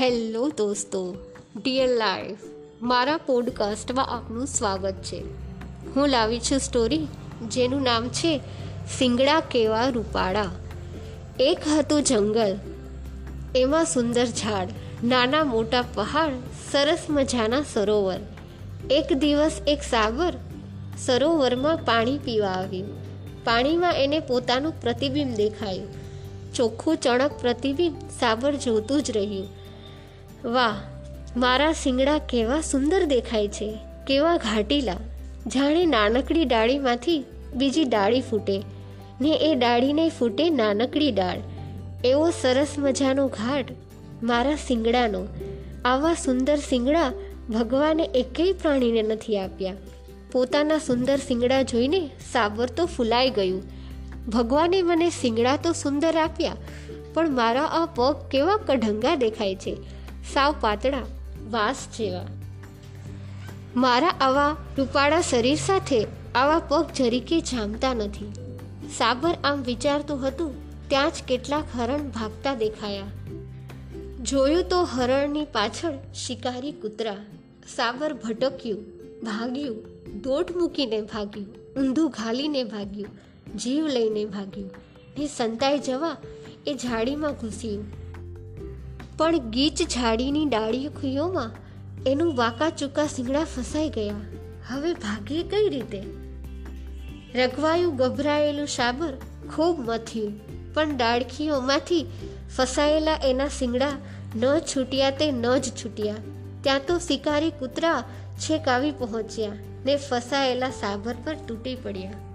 Hello દોસ્તો, dear life, મારા પોડકાસ્ટમાં આપનું સ્વાગત છે. હું લાવી છું સ્ટોરી જેનું નામ છે સિંગડા કેવા રૂપાળા. એક હતું જંગલ, એમાં સુંદર ઝાડ, નાના મોટા પહાડ, સરસ મજાના સરોવર. એક દિવસ એક સાગર સરોવરમાં પાણી પીવા આવ્યું. પાણીમાં એને પોતાનું પ્રતિબિંબ દેખાયું. ચોખ્ખું ચણક પ્રતિબિંબ સાબર જોતું જ રહ્યું. વાહ, મારા શિંગડા કેવા સુંદર દેખાય છે, કેવા ઘાટીલા. જાણે નાનકડી ડાળીમાંથી બીજી ડાળી ફૂટે, ને એ ડાળીને ફૂટે નાનકડી ડાળ. એવો સરસ મજાનો ઘાટ મારા શિંગડાનો આવા સુંદર શિંગડા ભગવાને એકેય પ્રાણીને નથી આપ્યા. પોતાના સુંદર શિંગડા જોઈને સાબર તો ફૂલાઈ ગયું. ભગવાને મને શિંગડા તો સુંદર આપ્યા, પણ મારા આ પગ કેવા કઢંગા દેખાય છે. સાવ પાતળા, વાસ જેવા. મારા આવા રૂપાળા શરીર સાથે આવા પગ જરીકે જામતા નથી. સાબર આમ વિચારતું હતું, ત્યાં જ કેટલાક હરણ ભાગતા દેખાયા. જોયું તો હરણની પાછળ શિકારી કૂતરા. સાબર ભટક્યું, ભાગ્યું, દોટ મૂકીને ભાગ્યું, ઊંધું ઘાલીને ભાગ્યું, જીવ લઈને ભાગ્યું. ને સંતાઈ જવા એ ઝાડીમાં ઘૂસ્યું. પણ ગીચ ઝાડીની ડાળીઓમાં એનું વાંકા ચૂકા શીંગડા ફસાઈ ગયા. હવે ભાગે કઈ રીતે? રઘવાયું ગભરાયેલું સાબર ખૂબ મથ્યું, પણ ડાળખીઓમાંથી ફસાયેલા એના શિંગડા ન છૂટ્યા તે ન જ છૂટ્યા. ત્યાં તો શિકારી કૂતરા છેક આવી પહોંચ્યા ને ફસાયેલા સાબર પર તૂટી પડ્યા.